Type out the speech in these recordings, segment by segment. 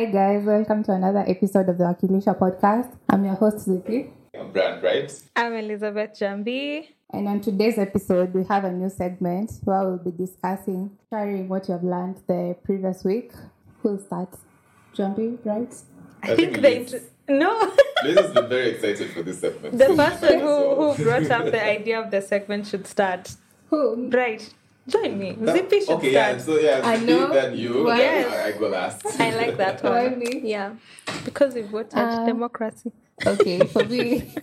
Hi guys, welcome to another episode of the Wakilisha podcast. I'm your host Zippy, I'm Brand Right. I'm Elizabeth Jambi. and on today's episode we have a new segment where we'll be discussing, sharing what you have learned the previous week. Who'll start? Jumpy, right? I think they. Liz, No, Liz has been very excited for this segment. the So person she might as who, well. who brought up the idea of the segment should start. Who? Right. Join me. That- Zippy should okay, yeah, start. so yeah, I Zippy, know. then you, Why? then Yes. I, I go last. I like that Why one. me? Yeah. Because we voted Uh, democracy. Okay, for me,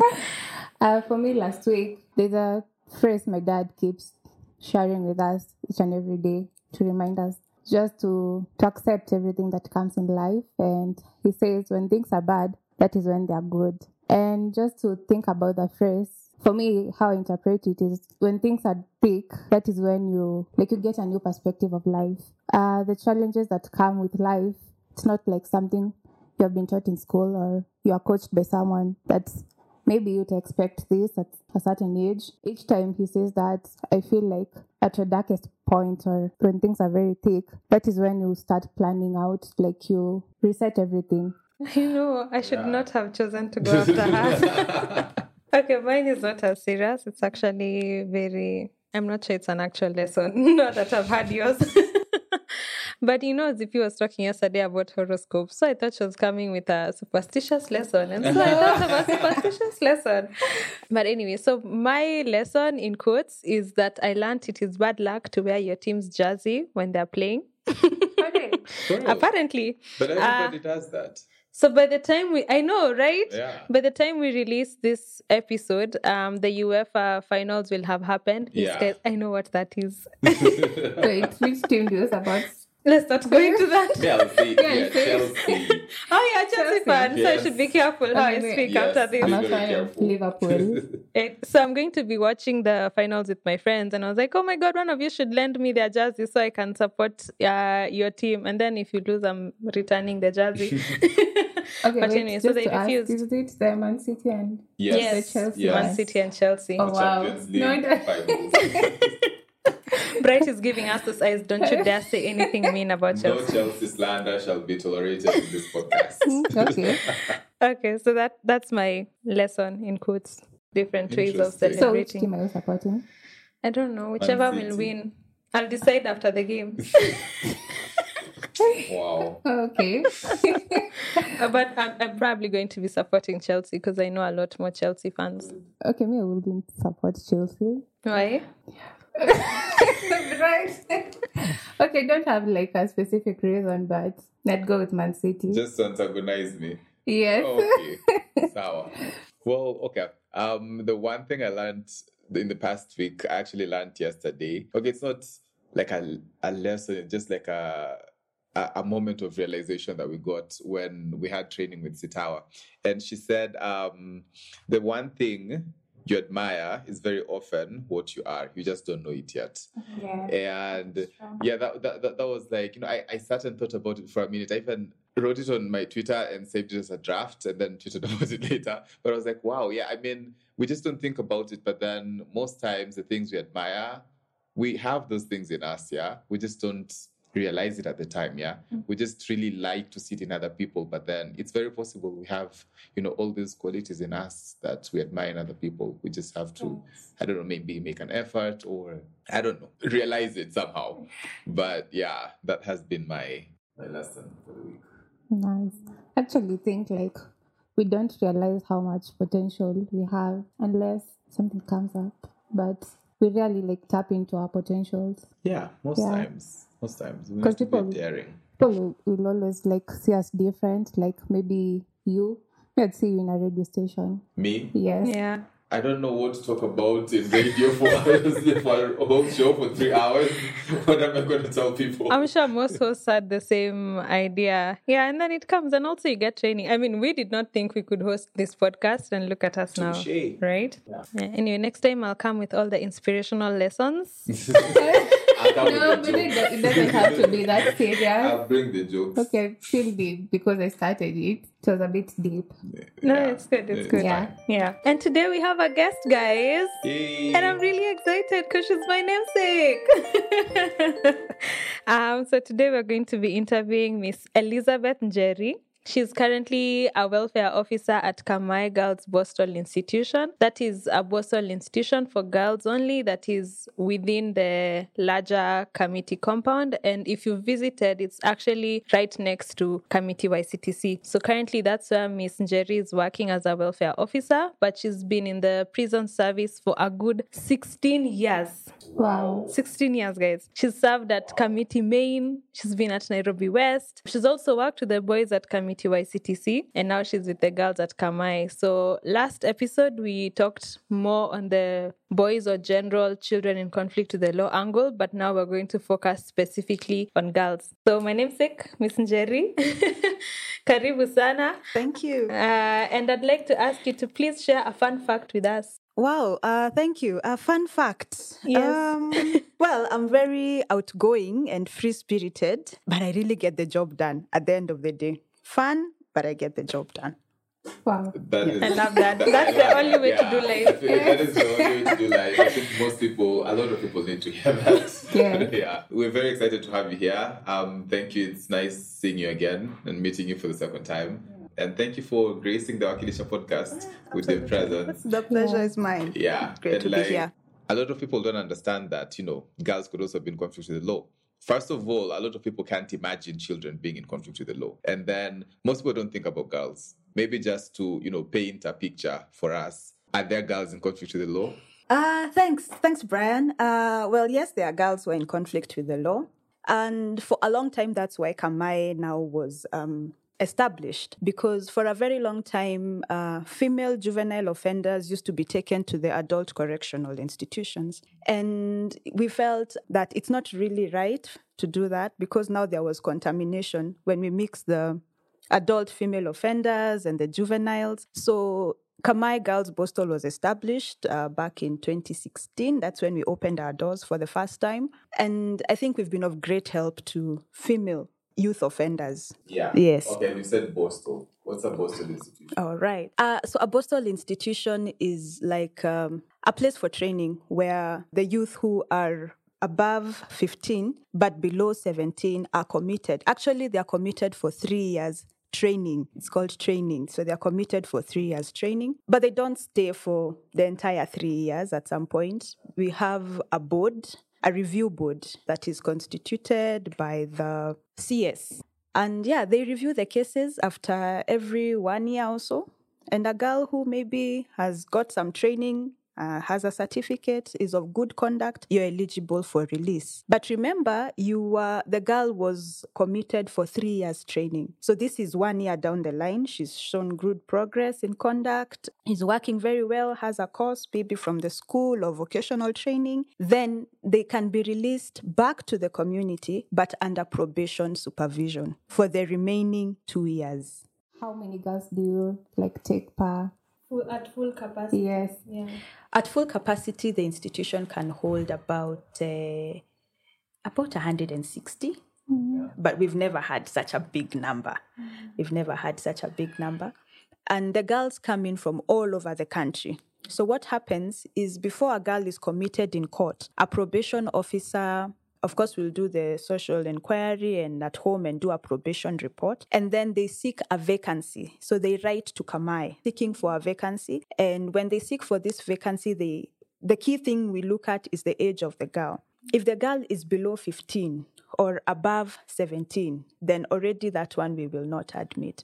uh, for me, last week there's a phrase my dad keeps sharing with us each and every day to remind us just to to accept everything that comes in life. And he says, when things are bad, that is when they are good. And just to think about the phrase. For me, how I interpret it is when things are thick, that is when you like you get a new perspective of life. Uh, the challenges that come with life, it's not like something you have been taught in school or you are coached by someone that's maybe you to expect this at a certain age. Each time he says that, I feel like at your darkest point or when things are very thick, that is when you start planning out, like you reset everything. You know, I should not have chosen to go after her. okay, mine is not as serious. It's actually very. I'm not sure it's an actual lesson. not that I've had yours. but you know, Zippy was talking yesterday about horoscopes. So I thought she was coming with a superstitious lesson. And so I thought of a superstitious lesson. But anyway, so my lesson in quotes is that I learned it is bad luck to wear your team's jersey when they're playing. For real. Apparently. But Uh, everybody does that. So by the time we, I know, right? Yeah. By the time we release this episode, um, the UEFA finals will have happened. Yeah. guys, I know what that is. Wait, which team do you support? Let's not go into that. Chelsea, yeah, Chelsea. Oh yeah, Chelsea fan. So I should be careful how I Okay, speak yes. after this. I'm a fan of. Liverpool. It- so I'm going to be watching the finals with my friends, and I was like, "Oh my god, one of you should lend me their jersey so I can support uh, your team." And then if you lose, I'm returning the jersey. Okay, but wait, anyway, so they to ask, is it the Man City and Yes. Yes, Chelsea. yes. Man City and Chelsea. Oh, wow. No, I. Bright is giving us the eyes. Don't you dare say anything mean about Chelsea. no Chelsea. Chelsea slander shall be tolerated in this podcast. okay. Okay, so that that's my lesson in quotes. Different ways of Interesting. So which team are you supporting? I don't know. Whichever will win. I'll decide after the game. wow. Okay. Uh, but I'm, I'm probably going to be supporting Chelsea because I know a lot more Chelsea fans. okay, me I will be support Chelsea. Why? right. okay, don't have like a specific reason, but let's go with Man City. Just to antagonize me. yes. Okay. Sour. Well, okay. Um, the one thing I learned in the past week. I actually learned yesterday. Okay, it's not like a, a lesson, it's just like a, a, a moment of realization that we got when we had training with Sitawa. And she said, um, the one thing you admire is very often what you are. You just don't know it yet. Yeah. And yeah, that, that, that, that was like, you know, I, I sat and thought about it for a minute. I even wrote it on my Twitter and saved it as a draft and then tweeted about it later. But I was like, wow, yeah, I mean, we just don't think about it. But then most times the things we admire, we have those things in us, yeah. We just don't realize it at the time, yeah. Mm. We just really like to see it in other people, but then it's very possible we have, you know, all these qualities in us that we admire in other people. We just have to, I don't know, maybe make an effort or I don't know, realize it somehow. But yeah, that has been my my lesson for the week. Nice. Actually, think like we don't realize how much potential we have unless something comes up, but we really like tap into our potentials. Yeah, most Yeah. times. Most times. We 'Cause need to people- be daring. People will, will always like see us different. Like maybe you, let's see you in a radio station. Me? Yes. Yeah. I don't know what to talk about in the radio for, for a whole show for three hours. What am I going to tell people? I'm sure most hosts had the same idea. Yeah, and then it comes, and also you get training. I mean, we did not think we could host this podcast, and look at us now, Touche. right? Yeah. Anyway, next time I'll come with all the inspirational lessons. I'll No, but it, do- it doesn't have to be that serious. I'll bring the jokes. Okay, feel deep because I started it. It was a bit deep. No, it's good. It's It's good. Yeah. Yeah. And today we have a guest, guys. Yay. And I'm really excited because she's my namesake. um, so today we're going to be interviewing Miss Elizabeth Njeri. She's currently a welfare officer at Kamae Girls Borstal Institution. That is a Borstal institution for girls only, that is within the larger Kamiti compound. And if you visited, it's actually right next to Kamiti YCTC. So currently, that's where Miss Njeri is working as a welfare officer, but she's been in the prison service for a good 16 years. Wow. 16 years, guys. She's served at Kamiti Main. She's been at Nairobi West. She's also worked with the boys at Kamiti YCTC, and now she's with the girls at Kamae. So, last episode, we talked more on the boys or general children in conflict with the law angle, but now we're going to focus specifically on girls. So, my name's namesake, Miss Njeri. Karibu sana. Thank you. Uh, and I'd like to ask you to please share a fun fact with us. Wow, uh, thank you. A fun fact. Yes. Um, well, I'm very outgoing and free spirited, but I really get the job done at the end of the day. Fun, but I get the job done. Wow. That is, I love that. I That's the only that, way to do life. I feel like that is the only way to do life. I think most people, a lot of people need to hear that. Yeah. yeah. We're very excited to have you here. Um, thank you. It's nice seeing you again and meeting you for the second time. And thank you for gracing the Wakilisha podcast with your presence. The pleasure is mine. Yeah. Great and to be here. A lot of people don't understand that, you know, girls could also be in conflict with the law. First of all, a lot of people can't imagine children being in conflict with the law. And then most people don't think about girls. Maybe just to, you know, paint a picture for us. Are there girls in conflict with the law? Uh, thanks. Thanks, Brian. Uh, well, yes, there are girls who are in conflict with the law. And for a long time, that's why Kamae now was um, established. Because for a very long time, uh, female juvenile offenders used to be taken to the adult correctional institutions. And we felt that it's not really right to do that because now there was contamination when we mix the adult female offenders and the juveniles. So Kamae Girls Borstal was established uh, back in 2016. That's when we opened our doors for the first time. And I think we've been of great help to female youth offenders. Yeah. Yes. Okay, you said Borstal. What's a Borstal institution? All right. Uh, so a Borstal institution is like um, a place for training where the youth who are above 15 but below 17 are committed. Actually, they are committed for three years training. It's called training. So they're committed for three years training, but they don't stay for the entire three years at some point. We have a board, a review board that is constituted by the CS. And yeah, they review the cases after every one year or so. And a girl who maybe has got some training uh, has a certificate, is of good conduct, you're eligible for release. But remember, you were, the girl was committed for three years training. So this is one year down the line. She's shown good progress in conduct, is working very well, has a course maybe from the school or vocational training. Then they can be released back to the community, but under probation supervision for the remaining two years. How many girls do you like take per? Full, at full capacity. Yes. Yeah. At full capacity, the institution can hold about uh, about 160. But we've never had such a big number. We've never had such a big number. And the girls come in from all over the country. So, what happens is before a girl is committed in court, a probation officer, of course, we'll do the social inquiry and at home and do a probation report. And then they seek a vacancy. So, they write to Kamae seeking for a vacancy. And when they seek for this vacancy, they, the key thing we look at is the age of the girl. If the girl is below 15 or above 17, then already that one we will not admit.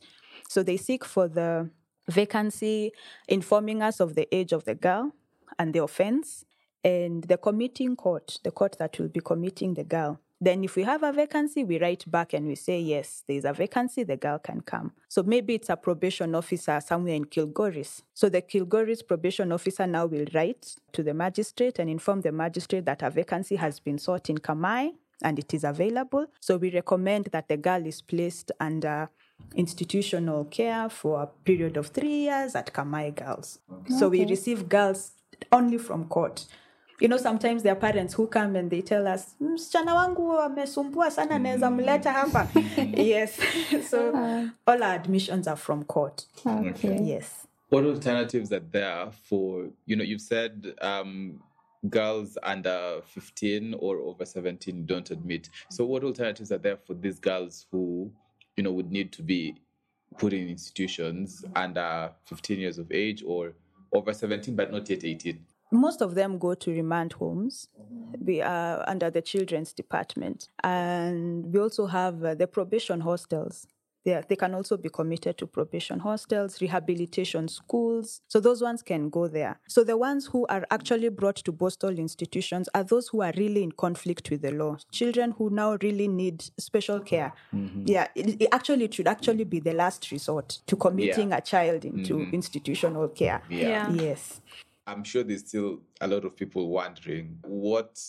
So they seek for the vacancy, informing us of the age of the girl and the offense, and the committing court, the court that will be committing the girl. Then, if we have a vacancy, we write back and we say, yes, there's a vacancy, the girl can come. So maybe it's a probation officer somewhere in Kilgoris. So the Kilgoris probation officer now will write to the magistrate and inform the magistrate that a vacancy has been sought in Kamae and it is available. So we recommend that the girl is placed under institutional care for a period of three years at Kamae Girls. So we receive girls only from court. You know, sometimes there are parents who come and they tell us, mm, msichana wangu amesumbua sana, naweza mm. mleta hapa. yes. so ah. all our admissions are from court. Okay. Yes. What alternatives are there for, you know, you've said um, girls under 15 or over 17 don't admit. So, what alternatives are there for these girls who, you know, would need to be put in institutions under 15 years of age or over 17 but not yet 18? Most of them go to remand homes. We are under the children's department, and we also have uh, the probation hostels. They, are- they can also be committed to probation hostels, rehabilitation schools. So those ones can go there. So the ones who are actually brought to Borstal institutions are those who are really in conflict with the law. Children who now really need special care. Yeah, it, it actually it should actually be the last resort to committing a child into institutional care. Yeah. Yeah. Yes. I'm sure there's still a lot of people wondering what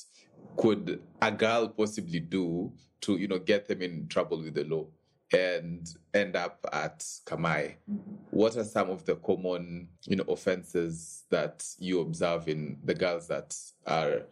could a girl possibly do to, you know, get them in trouble with the law and end up at Kamae. What are some of the common, you know, offenses that you observe in the girls that are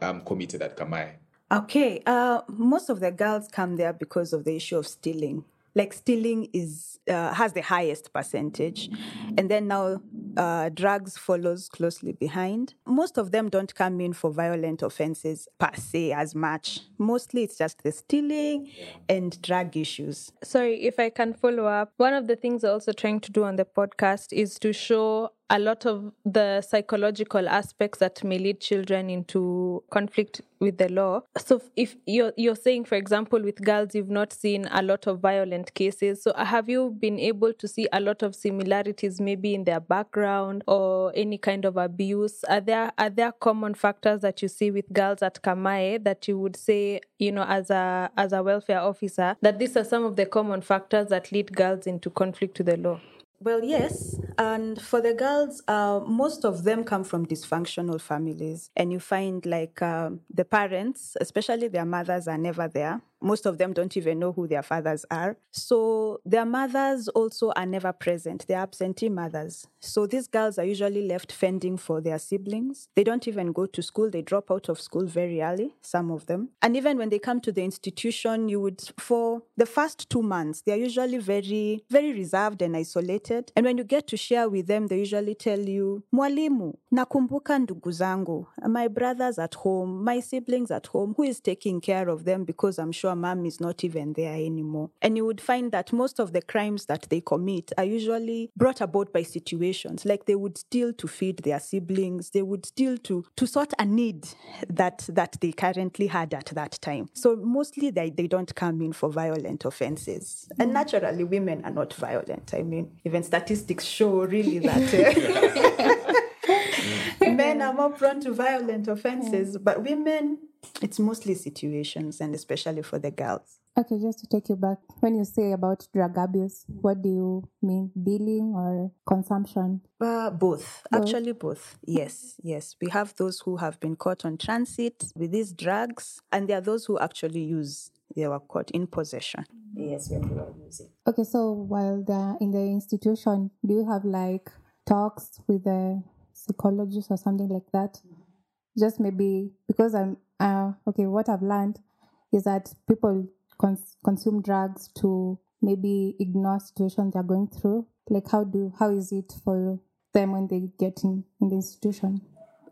um, committed at Kamae? Okay, uh, most of the girls come there because of the issue of stealing. Like stealing is uh, has the highest percentage, and then now uh, drugs follows closely behind. Most of them don't come in for violent offenses per se as much. Mostly it's just the stealing and drug issues. Sorry, if I can follow up. One of the things we're also trying to do on the podcast is to show a lot of the psychological aspects that may lead children into conflict with the law. So if you're you're saying, for example, with girls, you've not seen a lot of violent cases. So uh, have you been able to see a lot of similarities maybe in their background or any kind of abuse? Are there are there common factors that you see with girls at Kamae that you would say, you know, as a as a welfare officer, that these are some of the common factors that lead girls into conflict with the law? Well, yes. And for the girls, uh, most of them come from dysfunctional families. And you find like um, the parents, especially their mothers, are never there. Most of them don't even know who their fathers are. So their mothers also are never present. They're absentee mothers. So these girls are usually left fending for their siblings. They don't even go to school. They drop out of school very early, some of them. And even when they come to the institution, you would, for the first two months, they're usually very, very reserved and isolated. And when you get to share with them, they usually tell you, Mwalimu, nakumbuka ndugu zangu, my brothers at home, my siblings at home, who is taking care of them because I'm sure mom is not even there anymore. And you would find that most of the crimes that they commit are usually brought about by situations. Like they would steal to feed their siblings, they would steal to, to sort a need that, that they currently had at that time. So mostly they, they don't come in for violent offenses. And naturally, women are not violent. I mean, even statistics show really that. uh, men are more prone to violent offenses, but women, it's mostly situations, and especially for the girls. Okay, just to take you back, when you say about drug abuse, what do you mean? Dealing or consumption? Uh, both. Both. Actually, both. Yes, yes. We have those who have been caught on transit with these drugs, and there are those who actually use, they were caught in possession. Yes, when they were using. Okay, so while they're in the institution, do you have like talks with the psychologist or something like that? Just maybe because I'm uh, okay. What I've learned is that people cons- consume drugs to maybe ignore situations they're going through. Like how do how is it for them when they get in, in the institution?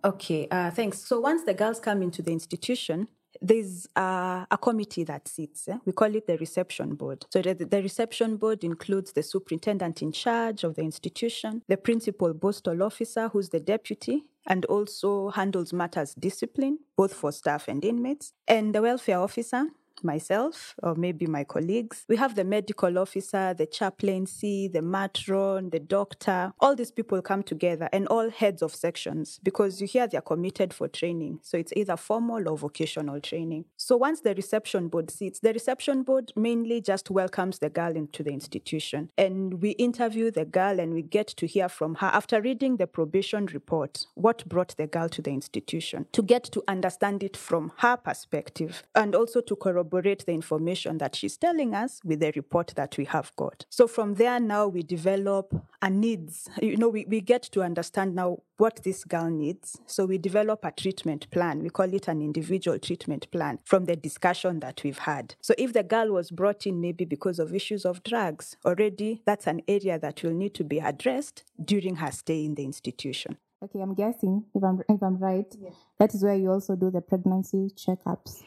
Okay, uh, thanks. So once the girls come into the institution, there's uh, a committee that sits. eh? We call it the reception board. So the, the reception board includes the superintendent in charge of the institution, the principal postal officer, who's the deputy, and also handles matters discipline, both for staff and inmates, and the welfare officer, myself or maybe my colleagues. We have the medical officer, the chaplaincy, the matron, the doctor. All these people come together and all heads of sections because you hear they're committed for training. So it's either formal or vocational training. So once the reception board sits, the reception board mainly just welcomes the girl into the institution. And we interview the girl and we get to hear from her after reading the probation report what brought the girl to the institution to get to understand it from her perspective and also to corroborate the information that she's telling us with the report that we have got. So from there now we develop a needs. You know, we, we get to understand now what this girl needs. So we develop a treatment plan. We call it an individual treatment plan from the discussion that we've had. So if the girl was brought in maybe because of issues of drugs, already that's an area that will need to be addressed during her stay in the institution. Okay, I'm guessing if I'm if I'm right, that is where you also do the pregnancy checkups.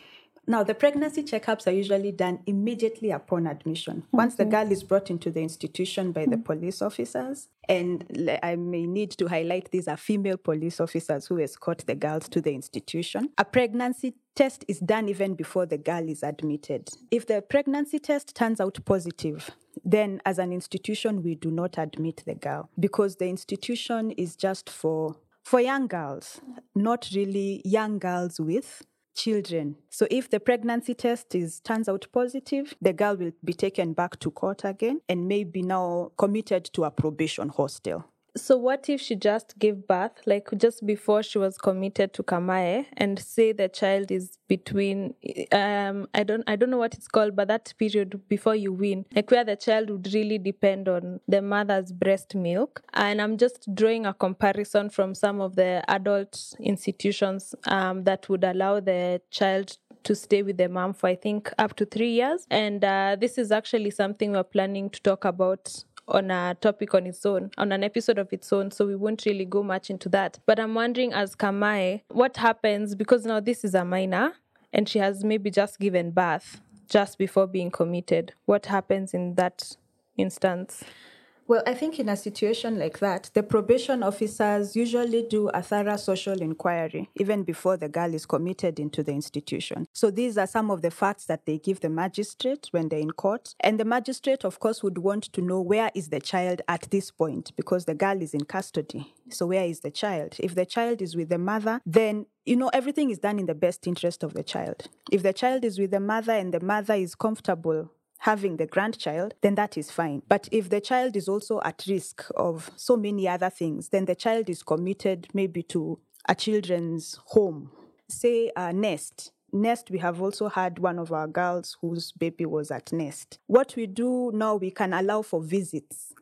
Now, the pregnancy checkups are usually done immediately upon admission. Once the girl is brought into the institution by the mm-hmm. police officers, and I may need to highlight these are female police officers who escort the girls to the institution. A pregnancy test is done even before the girl is admitted. If the pregnancy test turns out positive, then as an institution, we do not admit the girl because the institution is just for for young girls, not really young girls with children. So if the pregnancy test is turns out positive, the girl will be taken back to court again and may be now committed to a probation hostel. So what if she just gave birth, like just before she was committed to Kamae, and say the child is between, um, I don't, I don't know what it's called, but that period before you win, like where the child would really depend on the mother's breast milk. And I'm just drawing a comparison from some of the adult institutions um, that would allow the child to stay with the mom for I think up to three years. And uh, this is actually something we're planning to talk about on a topic on its own, on an episode of its own. So we won't really go much into that. But I'm wondering, as Kamae, what happens because now this is a minor and she has maybe just given birth just before being committed. What happens in that instance? Well, I think in a situation like that, the probation officers usually do a thorough social inquiry even before the girl is committed into the institution. So these are some of the facts that they give the magistrate when they're in court. And the magistrate, of course, would want to know where is the child at this point because the girl is in custody. So where is the child? If the child is with the mother, then you know everything is done in the best interest of the child. If the child is with the mother and the mother is comfortable having the grandchild, then that is fine. But if the child is also at risk of so many other things, then the child is committed maybe to a children's home, say a nest. Nest, we have also had one of our girls whose baby was at Nest. What we do now, we can allow for visits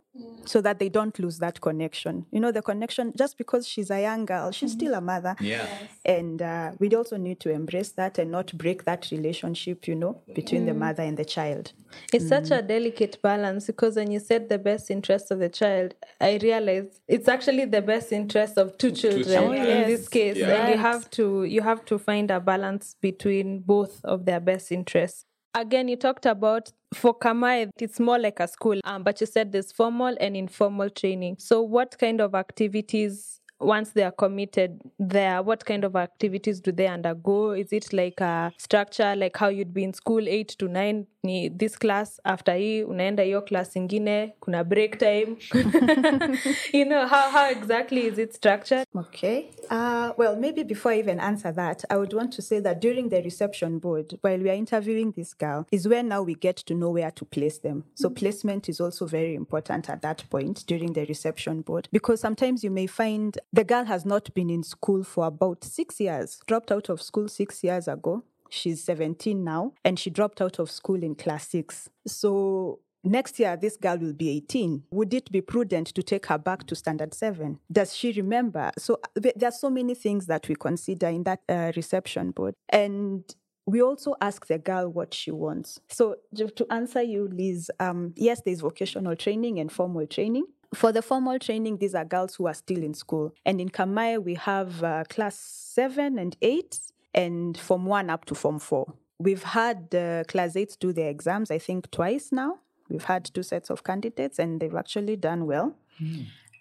so that they don't lose that connection. You know, the connection, just because she's a young girl, she's mm-hmm. still a mother. Yeah. And uh, we also need to embrace that and not break that relationship, you know, between the mm. mother and the child. It's such mm. a delicate balance because when you said the best interest of the child, I realized it's actually the best interest of two children children. in oh, this case. Yeah. And you have to you have to find a balance between both of their best interests. Again, you talked about for Kamae, it's more like a school, um, but you said there's formal and informal training. So, what kind of activities once they are committed there what kind of activities do they undergo is it like a structure like how you'd be in school 8 to 9 ni this class after hii unaenda hiyo class ingine kuna break time you know how, how exactly is it structured Okay. Uh, well, maybe before I even answer that, I would want to say that during the reception board, while we are interviewing this girl, is where now we get to know where to place them. So placement is also very important at that point during the reception board because sometimes you may find the girl has not been in school for about six years, dropped out of school six years ago. She's 17 now, and she dropped out of school in class six. So Next year, this girl will be 18. Would it be prudent to take her back to standard seven? Does she remember? So th- there are so many things that we consider in that uh, reception board. And we also ask the girl what she wants. So to answer you, Liz, um, yes, there's vocational training and formal training. For the formal training, these are girls who are still in school. And in Kamae, we have uh, class seven and eight, and from one up to form four. We've had uh, class eights do their exams, I think, twice now. We've had two sets of candidates, and they've actually done well.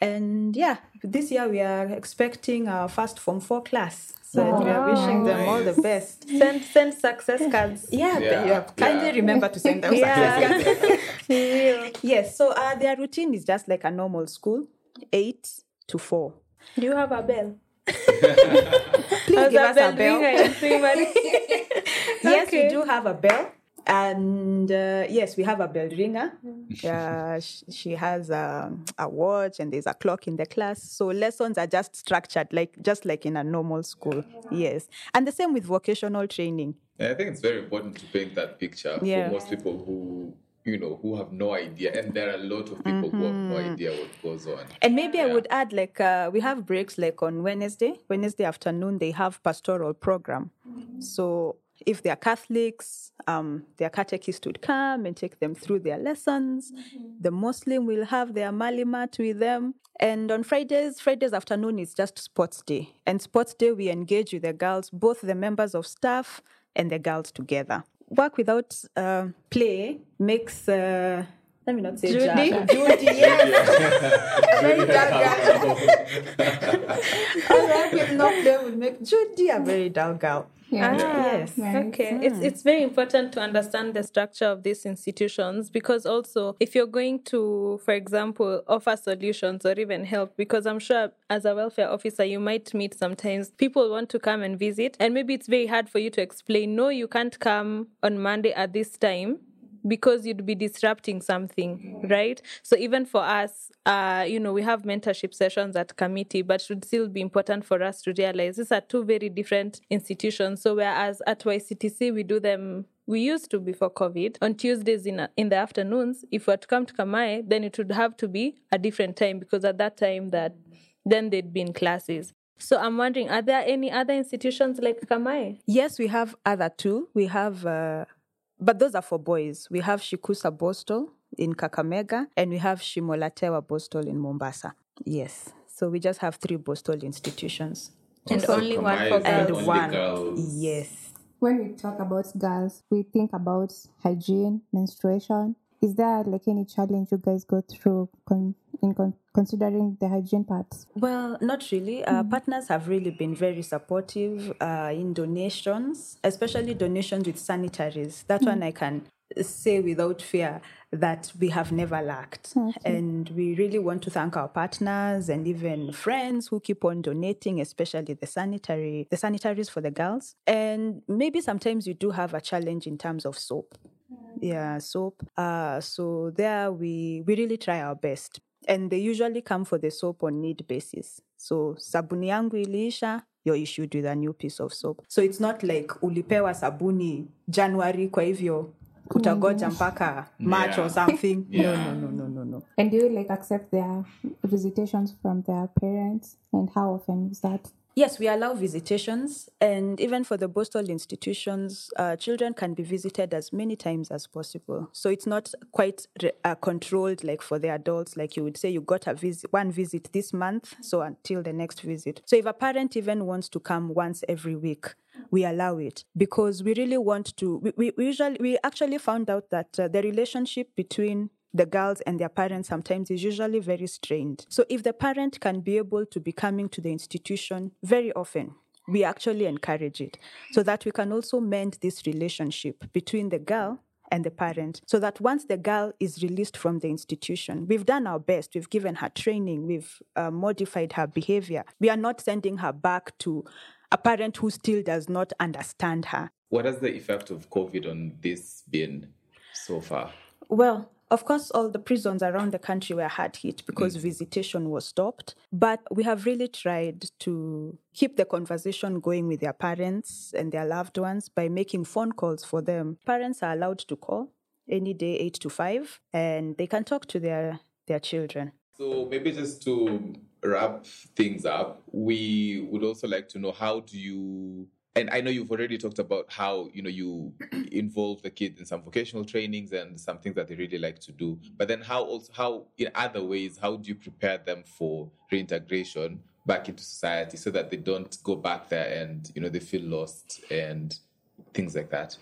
And yeah, this year we are expecting our first Form 4 class. So we are wishing them all the best. send send success cards Yeah, but Yeah, you have kindly yeah. remember to send them Yeah. success cards. yes, so uh, their routine is just like a normal school, 8 to 4. do you have a bell Please give us a bell. ringer in primary? Yes, Okay. we do have a bell. And uh, yes, we have a bell ringer. Uh, sh- she has um, a watch and there's a clock in the class. So lessons are just structured like just like in a normal school. Yes. And the same with vocational training. And I think it's very important to paint that picture Yeah. for most people who, you know, who have no idea. And there are a lot of people who have no idea what goes on. And maybe I would add like uh, we have breaks like on Wednesday. Wednesday afternoon they have pastoral program. So if they are Catholics, um, their catechist would come and take them through their lessons. The Muslim will have their malimat with them. And on Fridays, Fridays afternoon is just sports day. And sports day we engage with the girls, both the members of staff and the girls together. Work without uh, play makes. Uh, let me not say Judy? Jack. Judy, yes. very dull girl. Work with no play would make Judy a very dull girl. Yeah. Ah, yes. Right. Okay, it's mm. it's very important to understand the structure of these institutions because also if you're going to, for example, offer solutions or even help, because I'm sure as a welfare officer you might meet sometimes people want to come and visit, and maybe it's very hard for you to explain. No, you can't come on Monday at this time because you'd be disrupting something, right? So even for us, uh, you know, we have mentorship sessions at Kamiti, but should still be important for us to realize these are two very different institutions. So whereas at YCTC we do them we used to before COVID on Tuesdays in in the afternoons. If we were to come to Kamae, then it would have to be a different time because at that time that then they'd be in classes. So I'm wondering, are there any other institutions like Kamae? Yes, we have other two. We have, uh, but those are for boys. We have Shikusa Borstal in Kakamega, and we have Shimolatewa Borstal in Mombasa. Yes. So we just have three Borstal institutions. And only one for is the And one. girls. Yes. When we talk about girls, we think about hygiene, menstruation. Is there like any challenge you guys go through con- in con- considering the hygiene parts? Well, not really. Uh, Partners have really been very supportive uh, in donations, especially donations with sanitaries. That one I can say without fear that we have never lacked. And we really want to thank our partners and even friends who keep on donating, especially the sanitary, the sanitaries for the girls. And maybe sometimes you do have a challenge in terms of soap. Yeah, soap. Uh, so there we we really try our best and they usually come for the soap on need basis. So sabuni yangu iliisha, you're issued with a new piece of soap. So it's not like ulipewa sabuni January kwa hivyo utagoja mpaka March or Yeah. something. No, Yeah. no, no, no, no, no. And do you like accept their visitations from their parents? And how often is that? Yes, we allow visitations, and even for the Borstal institutions, uh, children can be visited as many times as possible. So it's not quite re- uh, controlled like for the adults. Like you would say, you got a visit, one visit this month, so until the next visit. So if a parent even wants to come once every week, we allow it because we really want to. We, we, usually we actually found out that uh, the relationship between the girls and their parents sometimes is usually very strained. So if the parent can be able to be coming to the institution very often, we actually encourage it so that we can also mend this relationship between the girl and the parent so that once the girl is released from the institution, we've done our best. We've given her training, we've uh, modified her behavior. We are not sending her back to a parent who still does not understand her. What has the effect of COVID on this been so far? Well, of course, all the prisons around the country were hard hit because mm. visitation was stopped. But we have really tried to keep the conversation going with their parents and their loved ones by making phone calls for them. Parents are allowed to call any day, 8 to 5, and they can talk to their, their children. So, maybe just to wrap things up, we would also like to know how do you and I know you've already talked about how you know you involve the kids in some vocational trainings and some things that they really like to do. But then how also how in other ways how do you prepare them for reintegration back into society so that they don't go back there and you know they feel lost and things like that?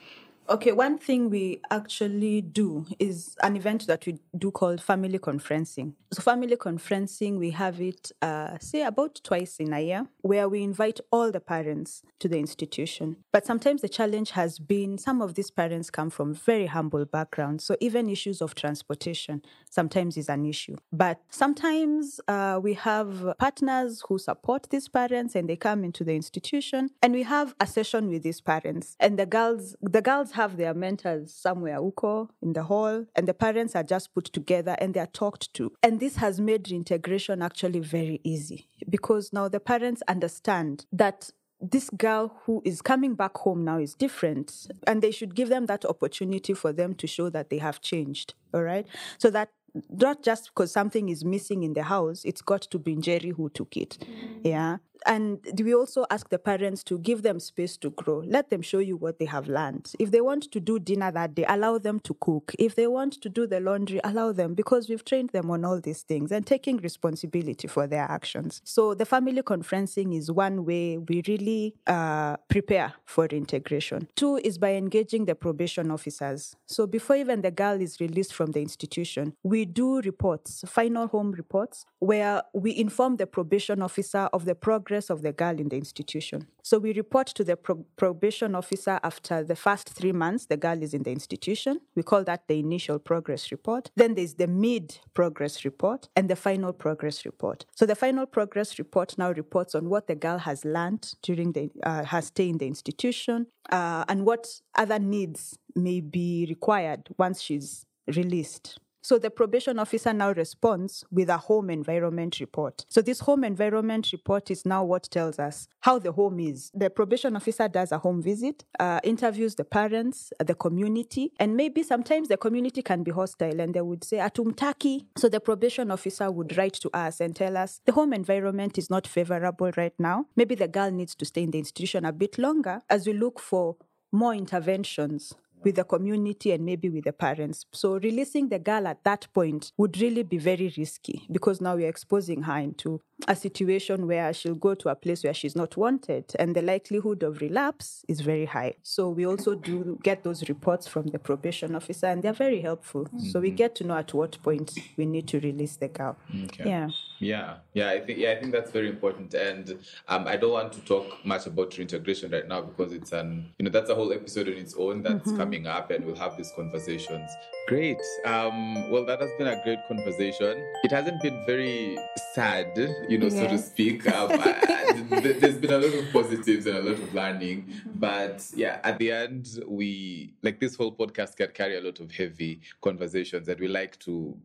Okay, one thing we actually do is an event that we do called family conferencing. So, family conferencing, we have it, uh, say, about twice in a year, where we invite all the parents to the institution. But sometimes the challenge has been some of these parents come from very humble backgrounds. So, even issues of transportation sometimes is an issue. But sometimes uh, we have partners who support these parents and they come into the institution and we have a session with these parents. And the girls, the girls have their mentors somewhere uko in the hall and the parents are just put together and they are talked to. And this has made integration actually very easy because now the parents understand that this girl who is coming back home now is different and they should give them that opportunity for them to show that they have changed all right? So that not just because something is missing in the house it's got to be jerry who took it mm. yeah and we also ask the parents to give them space to grow. Let them show you what they have learned. If they want to do dinner that day, allow them to cook. If they want to do the laundry, allow them because we've trained them on all these things and taking responsibility for their actions. So the family conferencing is one way we really uh, prepare for integration. Two is by engaging the probation officers. So before even the girl is released from the institution, we do reports, final home reports, where we inform the probation officer of the progress progress of the girl in the institution. So we report to the pro- probation officer after the first three months the girl is in the institution. We call that the initial progress report. Then there's the mid progress report and the final progress report. So the final progress report now reports on what the girl has learned during the, uh, her stay in the institution uh, and what other needs may be required once she's released. So the probation officer now responds with a home environment report. So this home environment report is now what tells us how the home is. The probation officer does a home visit, uh, interviews the parents, the community, and maybe sometimes the community can be hostile and they would say, Atumtaki. So the probation officer would write to us and tell us the home environment is not favorable right now. Maybe the girl needs to stay in the institution a bit longer as we look for more interventions with the community and maybe with the parents. So releasing the girl at that point would really be very risky because now we're exposing her into a situation where she'll go to a place where she's not wanted and the likelihood of relapse is very high. So we also do get those reports from the probation officer and they're very helpful. Mm-hmm. So we mm-hmm. get to know at what point we need to release the girl. Okay. Yeah. Yeah. Yeah, I think yeah, I think that's very important. And um, I don't want to talk much about reintegration right now because it's an you know that's a whole episode on its own that's mm-hmm. coming up and we'll have these conversations. Great. Um, well that has been a great conversation. It hasn't been very sad you know, so to speak. Um, I, there's been a lot of positives and a lot of learning, but yeah, at the end, we like this whole podcast can carry a lot of heavy conversations that we like to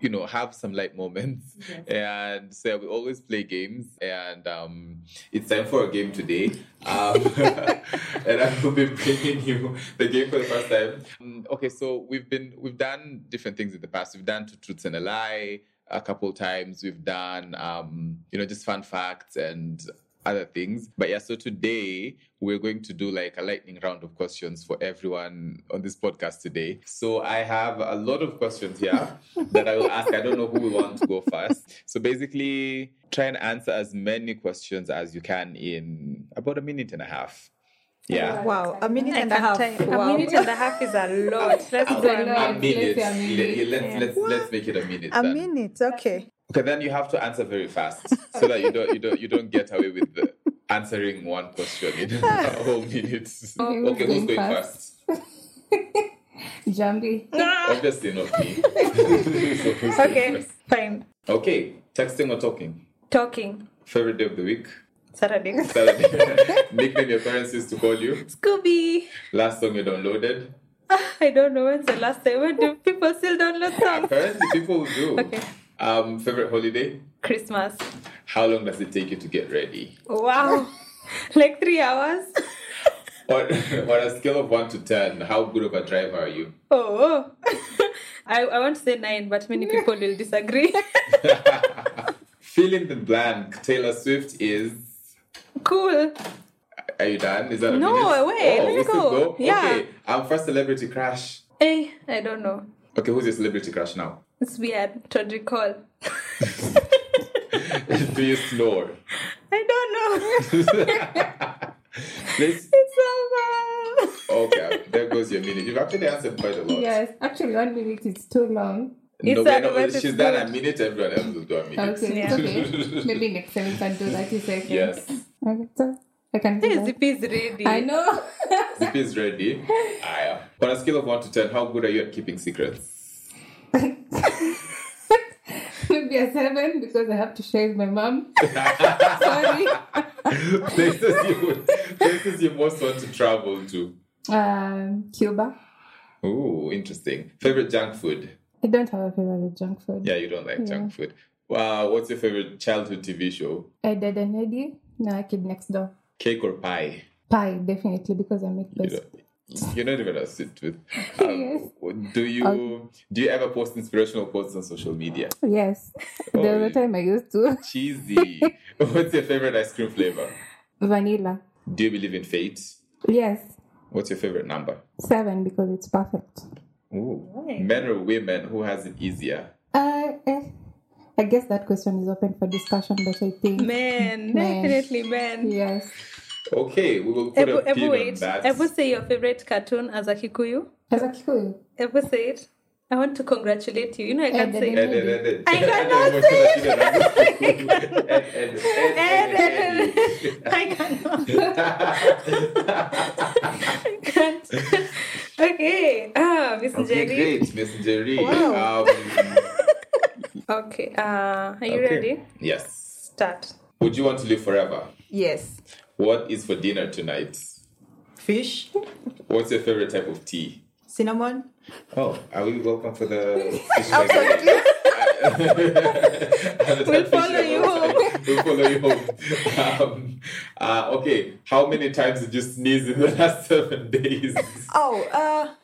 you know have some light moments. Yes. and so we always play games and um, it's time for a game today. Um, and i will be bringing you the game for the first time. Um, okay so we've been we've done different things in the past. We've done two truths and a lie a couple times. We've done, um, you know, just fun facts and other things. But yeah, so today we're going to do like a lightning round of questions for everyone on this podcast today. So I have a lot of questions here that I will ask. I don't know who will want to go first. So basically, try and answer as many questions as you can in about a minute and a half. Yeah. Wow. A minute and a half. Wow. A minute and a half is a lot. Let's do a, a minute. Let's, let's, let's, let's make it a minute. A then. minute. Okay. Okay, then you have to answer very fast so that you don't you don't you don't get away with the answering one question in a whole minute. Okay, who's going first? Jambi. Obviously not me. So- Okay, fine. Okay, texting or talking? Talking. Favorite day of the week? Saturday. Saturday. Nickname your parents used to call you? Scooby. Last song you downloaded? I don't know when's the last time. When do people still download songs? Apparently people do. Okay. Um, favorite holiday? Christmas. How long does it take you to get ready? Wow. like three hours. On, on a scale of 1 to 10, how good of a driver are you? Oh. I, I want to say nine, but many people will disagree. Fill in the blank. Taylor Swift is. Cool. Are you done? Is that a No, minute? wait, Oh, let's we still go. Yeah. Okay. Um, first celebrity crush. Hey, I don't know. Okay, who's your celebrity crush now? It's weird to recall. Do you snore? I don't know. Let's, it's over. okay, there goes your minute. You've actually answered quite a lot. Yes, actually, one minute is too long. No, It's not- but she's done a minute, everyone else will do a minute. Okay, Yeah. okay. Maybe next time we can do 30 seconds. Yes. Okay, so I can do Hey, that. Zippy is ready. I know. Zip is ready. Aya. On a scale of 1 to 10, how good are you at keeping secrets? Maybe a seven because I have to shave my mom. Sorry. places, you, places you most want to travel to. Um, Cuba. Ooh, interesting. Favorite junk food? I don't have a favorite junk food. Yeah, you don't like junk food. Wow, what's your favorite childhood TV show? I did an Eddie. No, a kid next door. Cake or pie? Pie, definitely, because I make You best. you're not even a sit with. Um, Yes. Do you do you ever post inspirational posts on social media? Yes. Oh, there was a time I used to. Cheesy. What's your favorite ice cream flavor? Vanilla. Do you believe in fate? Yes. What's your favorite number? Seven because it's perfect. Ooh. Men or women? Who has it easier? Uh, eh, I guess that question is open for discussion, but I think. Man, Man. definitely man. Yes. Okay, we will put Ebu, a pin Ebu, on wait. that. Ebu, say your favorite cartoon as a Kikuyu. As a Kikuyu. Ebu, say it. I want to congratulate you. You know, I can't say it. I Ed, cannot say Ed. I cannot. I can't. okay. Ah, Miss Okay, Jerry. great, Miss Jerry. Wow. Um, Okay. Uh, are you okay. ready? Yes. Start. Would you want to live forever? Yes. What is for dinner tonight? Fish, What's your favorite type of tea? cinnamon. Oh, are we welcome for the fish Absolutely. we'll follow you home. we'll follow you home. Um, uh, okay, how many times did you sneeze in the last seven days? Oh, uh,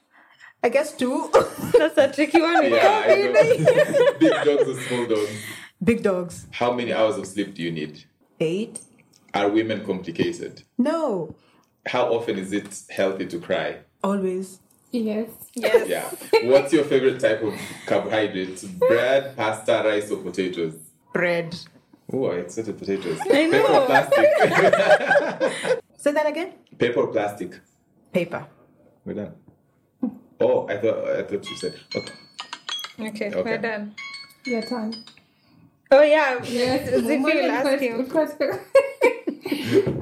I guess two. That's a tricky one. yeah, I know. Big dogs or small dogs? Big dogs. How many hours of sleep do you need? Eight. Are women complicated? No. How often is it healthy to cry? Always. Yes. Yes. Yeah. What's your favorite type of carbohydrate? Bread, pasta, rice, or potatoes? Bread. Oh, I accepted potatoes. I Paper know. or plastic? Say that again. Paper or plastic? Paper. We're done. Oh, I thought I thought you said okay. Okay, Okay. we're done. Your turn. Oh yeah. Yes. Zippy More will than ask question- you. question.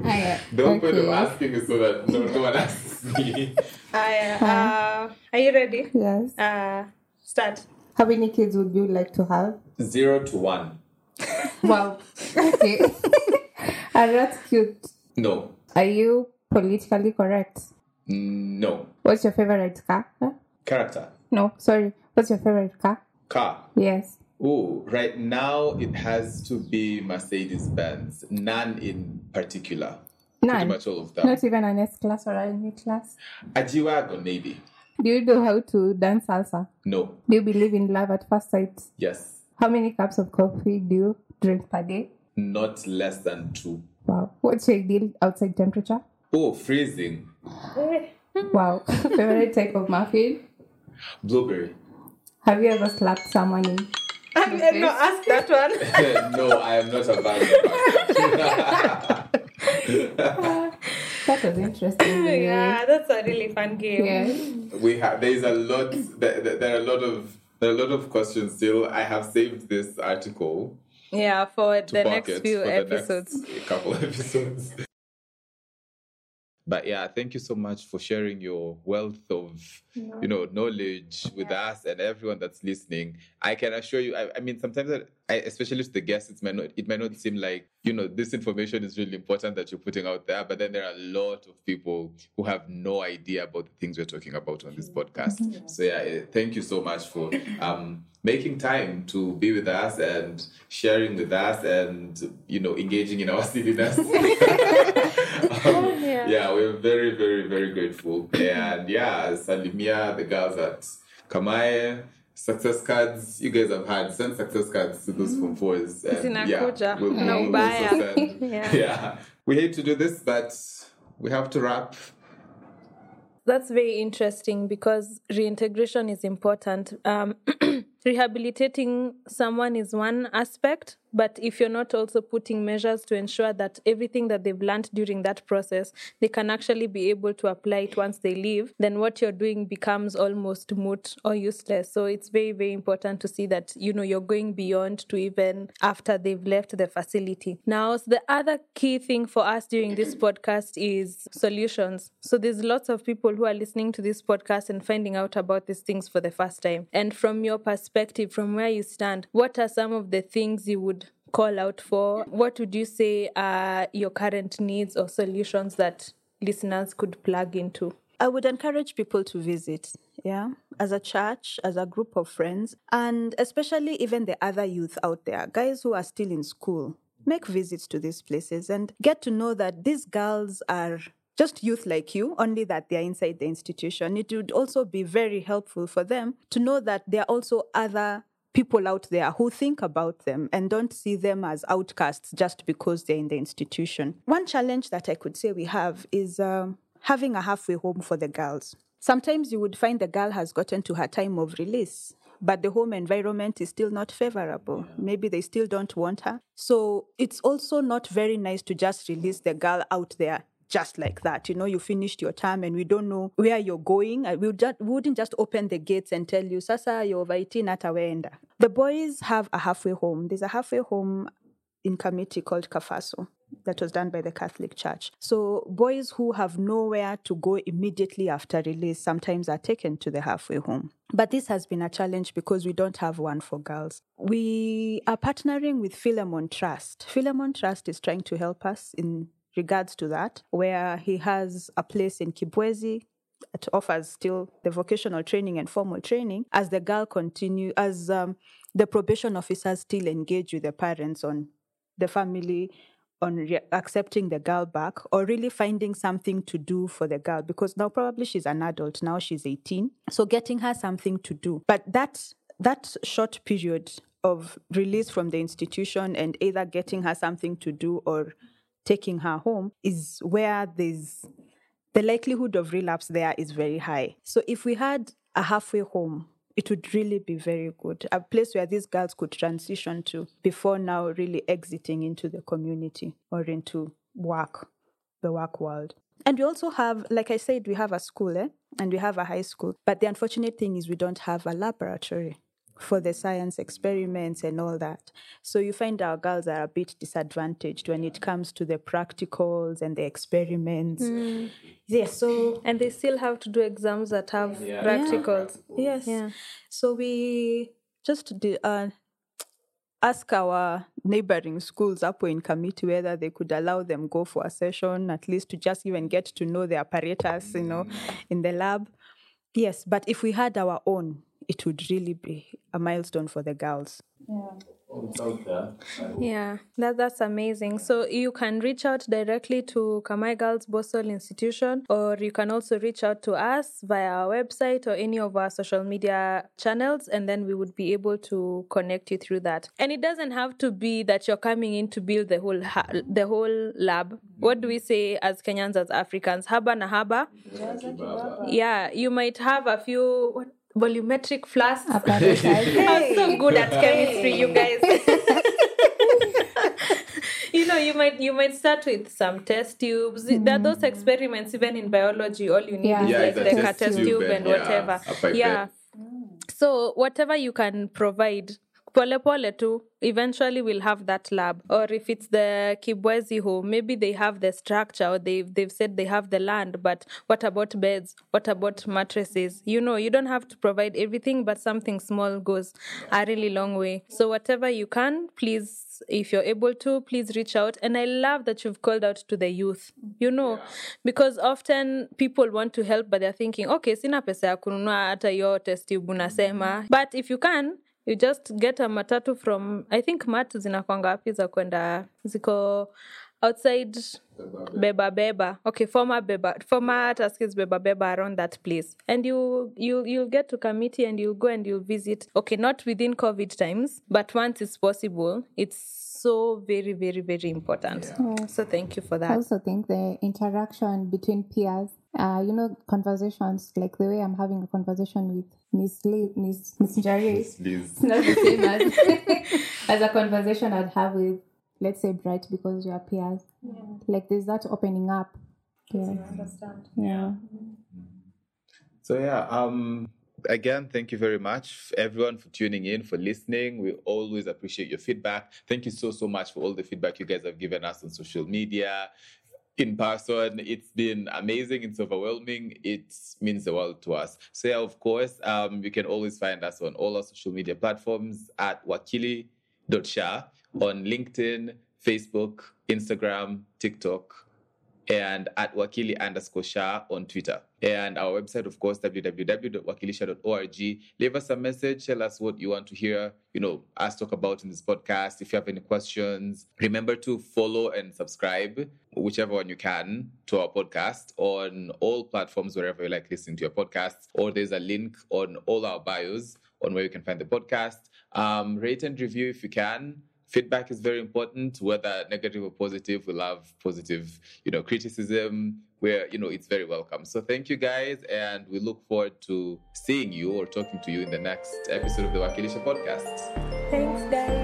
Aya, The whole point of okay. asking is so that no, no one asks me. Uh, uh, are you ready? Yes. Uh, start. How many kids would you like to have? Zero to one. Wow. Okay. Ah, that's cute. No. Are you politically correct? No. What's your favorite car? Huh? Character. No, sorry. What's your favorite car? Car. Yes. Oh, right now it has to be Mercedes Benz. None in particular. None. Pretty much all of them. Not even an S class or an E class. A G-Wagon, maybe. Do you know how to dance salsa? No. Do you believe in love at first sight? Yes. How many cups of coffee do you drink per day? Not less than two. Wow. What's your ideal outside temperature? Oh, freezing. Wow. Favorite type of muffin? Blueberry. Have you ever slapped someone in? I'm Okay. no, ask that one. no, I am not a bad person. That was interesting. yeah, that's a really fun game. Yeah. we have there is a lot there, there there are a lot of there are a lot of questions still. I have saved this article Yeah, for the next few for the episodes. next couple episodes. But yeah, thank you so much for sharing your wealth of you know knowledge with us and everyone that's listening. I can assure you. I, I mean, sometimes, I, especially to the guests, it might not it might not seem like you know this information is really important that you're putting out there, but then there are a lot of people who have no idea about the things we're talking about on this podcast. So yeah, eh, thank you so much for um, making time to be with us and sharing with us and you know engaging in our silliness. um, yeah. yeah, we're very, very, very grateful. And yeah, Salimia, the girls at Kamae, success cards. You guys have had send success cards to those from fours and yeah, we'll, we'll, yeah. yeah. We hate to do this but we have to wrap. That's very interesting because reintegration is important. Um, rehabilitating someone is one aspect but if you're not also putting measures to ensure that everything that they've learned during that process they can actually be able to apply it once they leave then what you're doing becomes almost moot or useless. So it's very very important to see that you know you're going beyond to even after they've left the facility. Now the other key thing for us during this podcast is solutions. So there's lots of people who are listening to this podcast and finding out about these things for the first time. And from your perspective from where you stand what are some of the things you would call out for? What would you say are your current needs or solutions that listeners could plug into? I would encourage people to visit, yeah, as a church, as a group of friends, and especially even the other youth out there, guys who are still in school. Make visits to these places and get to know that these girls are just youth like you, only that they're inside the institution. It would also be very helpful for them to know that there are also other people out there who think about them and don't see them as outcasts just because they're in the institution. One challenge that I could say we have is uh, having a halfway home for the girls. Sometimes you would find the girl has gotten to her time of release, but the home environment is still not favorable. Maybe they still don't want her. So it's also not very nice to just release the girl out there just like that. You know, you finished your term and we don't know where you're going. Uh, we, would just, we wouldn't just open the gates and tell you, Sasa, you're waiting at our end. The boys have a halfway home. There's a halfway home in Kamiti called Cafasso that was done by the Catholic Church. So boys who have nowhere to go immediately after release sometimes are taken to the halfway home. But this has been a challenge because we don't have one for girls. We are partnering with Philemon Trust. Philemon Trust is trying to help us in regards to that, where he has a place in Kibwezi that offers still the vocational training and formal training as the girl continue as um, the probation officers still engage with the parents on the family on re- accepting the girl back or really finding something to do for the girl. Because now probably she's an adult now she's 18 so getting her something to do. But that that short period of release from the institution and either getting her something to do or taking her home is where there's the likelihood of relapse there is very high. So if we had a halfway home, it would really be very good. A place where these girls could transition to before now really exiting into the community or into work, the work world. And we also have, like I said, we have a school eh? and we have a high school. But the unfortunate thing is we don't have a laboratory for the science experiments and all that. So you find our girls are a bit disadvantaged when it comes to the practicals and the experiments. Mm. Yeah, so and they still have to do exams that have yeah. practicals. Yeah. Yes. Yeah. So we just did, uh, ask our neighboring schools up in Kamiti whether they could allow them go for a session, at least to just even get to know the apparatus, you know, in the lab. Yes, but if we had our own, it would really be a milestone for the girls. Yeah. Yeah, that, that's amazing. So you can reach out directly to Kamae Girls Borstal Institution, or you can also reach out to us via our website or any of our social media channels, and then we would be able to connect you through that. And it doesn't have to be that you're coming in to build the whole ha- the whole lab. What do we say as Kenyans, as Africans? Haba na haba. Yeah, you might have a few. What, volumetric flasks. hey. I'm so good at chemistry, you guys. you know, you might you might start with some test tubes. Mm. There are those experiments even in biology. All you need yeah. is yeah, like the test, test tube, and, and yeah, whatever. Yeah. So whatever you can provide pole pole too eventually we'll have that lab. Or if it's the kibwezi home maybe they have the structure or they've, they've said they have the land but what about beds? What about mattresses? You know you don't have to provide everything but something small goes a really long way. So whatever you can please if you're able to please reach out. And i love that you've called out to the youth you know because often people want to help but they're thinking okay sina pesa ya kununua hata hiyo test tube unasema. But if you can you just get a matatu from i think mat zinakwanga wapi za kwenda ziko outside beba beba okay former beba former taskis beba beba around that place. And you you you'll get to Kamiti and you'll go and you'll visit okay not within covid times but once it's possible it's so very very very important. So thank you for that. I also think the interaction between peers, uh, you know, conversations like the way I'm having a conversation with Miss Lee, Miss Miss Njari. It's not the same as, as a conversation I'd have with, let's say, Bright because we are peers. Like there's that opening up. Yeah. understand. Yeah. So yeah, um again, thank you very much everyone for tuning in, for listening. We always appreciate your feedback. Thank you so so much for all the feedback you guys have given us on social media. In person, it's been amazing. It's overwhelming. It means the world to us. So yeah, of course, um, you can always find us on all our social media platforms at wakili.sha on LinkedIn, Facebook, Instagram, TikTok, and at wakili underscore sha on Twitter. And our website, of course, www.wakilisha.org. Leave us a message. Tell us what you want to hear, you know, us talk about in this podcast. If you have any questions, remember to follow and subscribe, whichever one you can, to our podcast on all platforms, wherever you like listening to your podcasts. Or there's a link on all our bios on where you can find the podcast. Um, rate and review if you can feedback is very important. Whether negative or positive we love positive you know criticism. Where you know it's very welcome. So thank you guys and we look forward to seeing you or talking to you in the next episode of the wakilisha podcast. Thanks guys